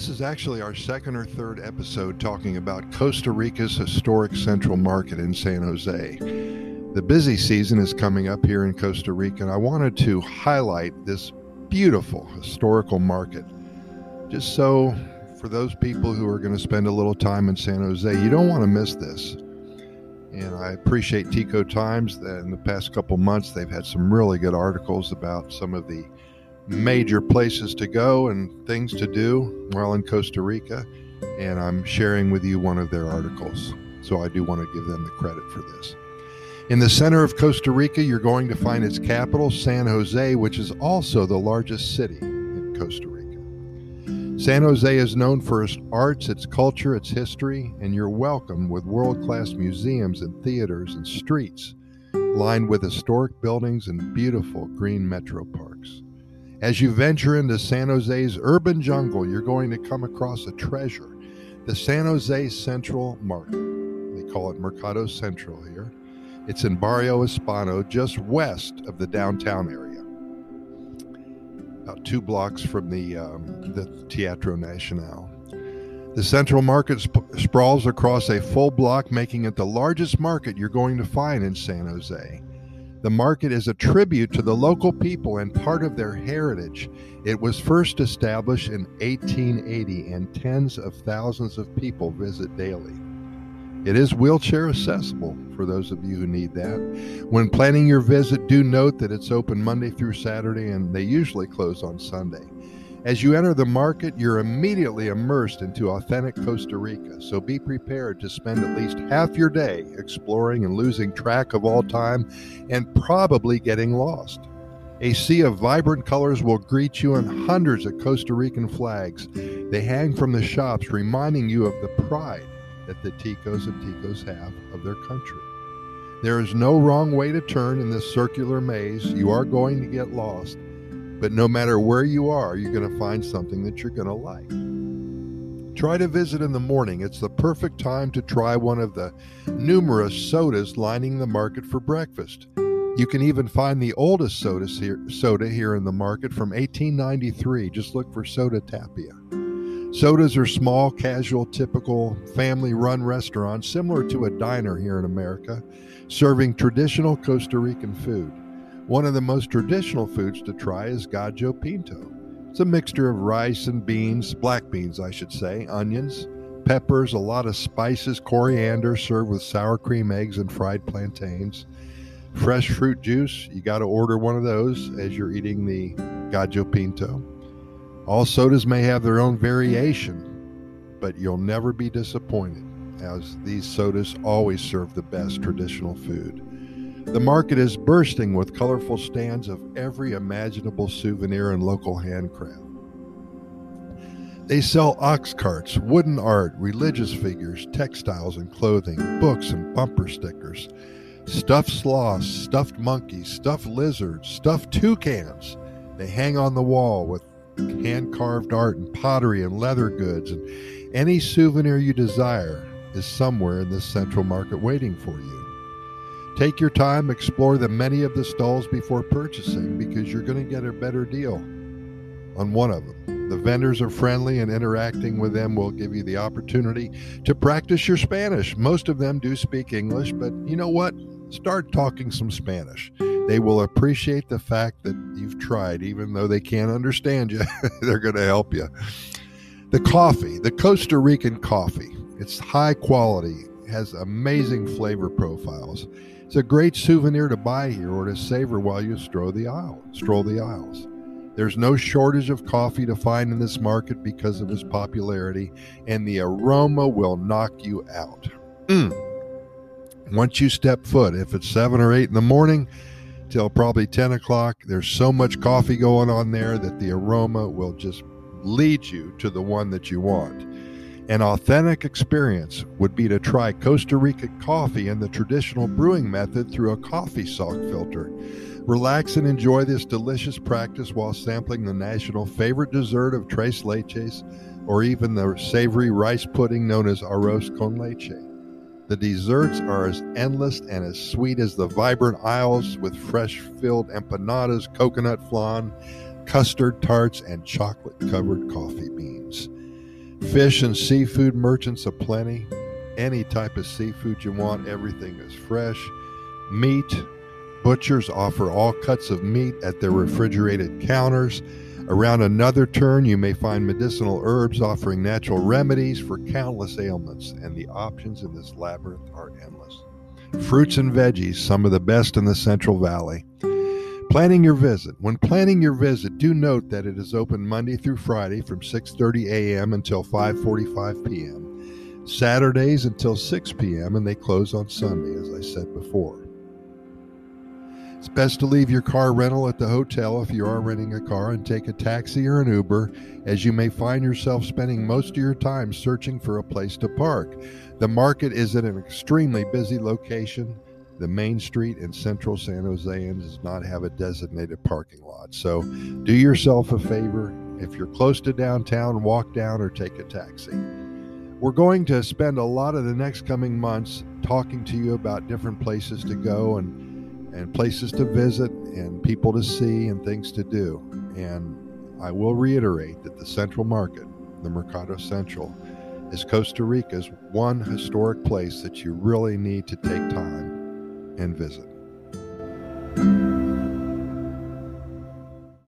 This is actually our second or third episode talking about Costa Rica's historic Central Market in San Jose. The busy season is coming up here in Costa Rica, and I wanted to highlight this beautiful historical market just so for those people who are going to spend a little time in San Jose, you don't want to miss this. And I appreciate Tico Times that in the past couple months they've had some really good articles about some of the major places to go and things to do while in Costa Rica. And I'm sharing with you one of their articles. So I do want to give them the credit for this. In the center of Costa Rica, you're going to find its capital, San Jose, which is also the largest city in Costa Rica. San Jose is known for its arts, its culture, its history, and you're welcome with world class museums and theaters and streets lined with historic buildings and beautiful green metro parks. As you venture into San Jose's urban jungle, you're going to come across a treasure the San Jose Central Market. They call it Mercado Central here. It's in Barrio Hispano, just west of the downtown area, about two blocks from the, um, the Teatro Nacional. The Central Market sp- sprawls across a full block, making it the largest market you're going to find in San Jose. The market is a tribute to the local people and part of their heritage. It was first established in 1880, and tens of thousands of people visit daily. It is wheelchair accessible for those of you who need that. When planning your visit, do note that it's open Monday through Saturday and they usually close on Sunday. As you enter the market, you're immediately immersed into authentic Costa Rica, so be prepared to spend at least half your day exploring and losing track of all time and probably getting lost. A sea of vibrant colors will greet you and hundreds of Costa Rican flags. They hang from the shops, reminding you of the pride that the Ticos and Ticas have of their country. There is no wrong way to turn in this circular maze. You are going to get lost. But no matter where you are, you're going to find something that you're going to like. Try to visit in the morning. It's the perfect time to try one of the numerous sodas lining the market for breakfast. You can even find the oldest soda here, soda here in the market from 1893. Just look for Soda Tapia. Sodas are small, casual, typical family run restaurants similar to a diner here in America, serving traditional Costa Rican food. One of the most traditional foods to try is gallo pinto. It's a mixture of rice and beans, black beans, I should say, onions, peppers, a lot of spices, coriander, served with sour cream eggs and fried plantains. Fresh fruit juice, you got to order one of those as you're eating the gallo pinto. All sodas may have their own variation, but you'll never be disappointed, as these sodas always serve the best traditional food. The market is bursting with colorful stands of every imaginable souvenir and local handcraft. They sell ox carts, wooden art, religious figures, textiles and clothing, books and bumper stickers, stuffed sloths, stuffed monkeys, stuffed lizards, stuffed toucans. They hang on the wall with hand carved art and pottery and leather goods, and any souvenir you desire is somewhere in this central market waiting for you. Take your time, explore the many of the stalls before purchasing because you're going to get a better deal on one of them. The vendors are friendly and interacting with them will give you the opportunity to practice your Spanish. Most of them do speak English, but you know what? Start talking some Spanish. They will appreciate the fact that you've tried, even though they can't understand you. They're going to help you. The coffee, the Costa Rican coffee, it's high quality, has amazing flavor profiles. It's a great souvenir to buy here or to savor while you stroll the aisle, stroll the aisles. There's no shortage of coffee to find in this market because of its popularity, and the aroma will knock you out. Mm. Once you step foot, if it's seven or eight in the morning till probably 10 o'clock, there's so much coffee going on there that the aroma will just lead you to the one that you want. An authentic experience would be to try Costa Rica coffee in the traditional brewing method through a coffee sock filter. Relax and enjoy this delicious practice while sampling the national favorite dessert of tres leches or even the savory rice pudding known as arroz con leche. The desserts are as endless and as sweet as the vibrant aisles with fresh filled empanadas, coconut flan, custard tarts, and chocolate covered coffee beans. Fish and seafood merchants aplenty. Any type of seafood you want, everything is fresh. Meat, butchers offer all cuts of meat at their refrigerated counters. Around another turn, you may find medicinal herbs offering natural remedies for countless ailments, and the options in this labyrinth are endless. Fruits and veggies, some of the best in the Central Valley. Planning your visit. When planning your visit, do note that it is open Monday through Friday from 6:30 a.m. until 5:45 p.m. Saturdays until 6 p.m. and they close on Sunday as I said before. It's best to leave your car rental at the hotel if you are renting a car and take a taxi or an Uber, as you may find yourself spending most of your time searching for a place to park. The market is at an extremely busy location the main street in central San Jose does not have a designated parking lot. So do yourself a favor. If you're close to downtown, walk down or take a taxi. We're going to spend a lot of the next coming months talking to you about different places to go and, and places to visit and people to see and things to do. And I will reiterate that the Central Market, the Mercado Central, is Costa Rica's one historic place that you really need to take time and visit.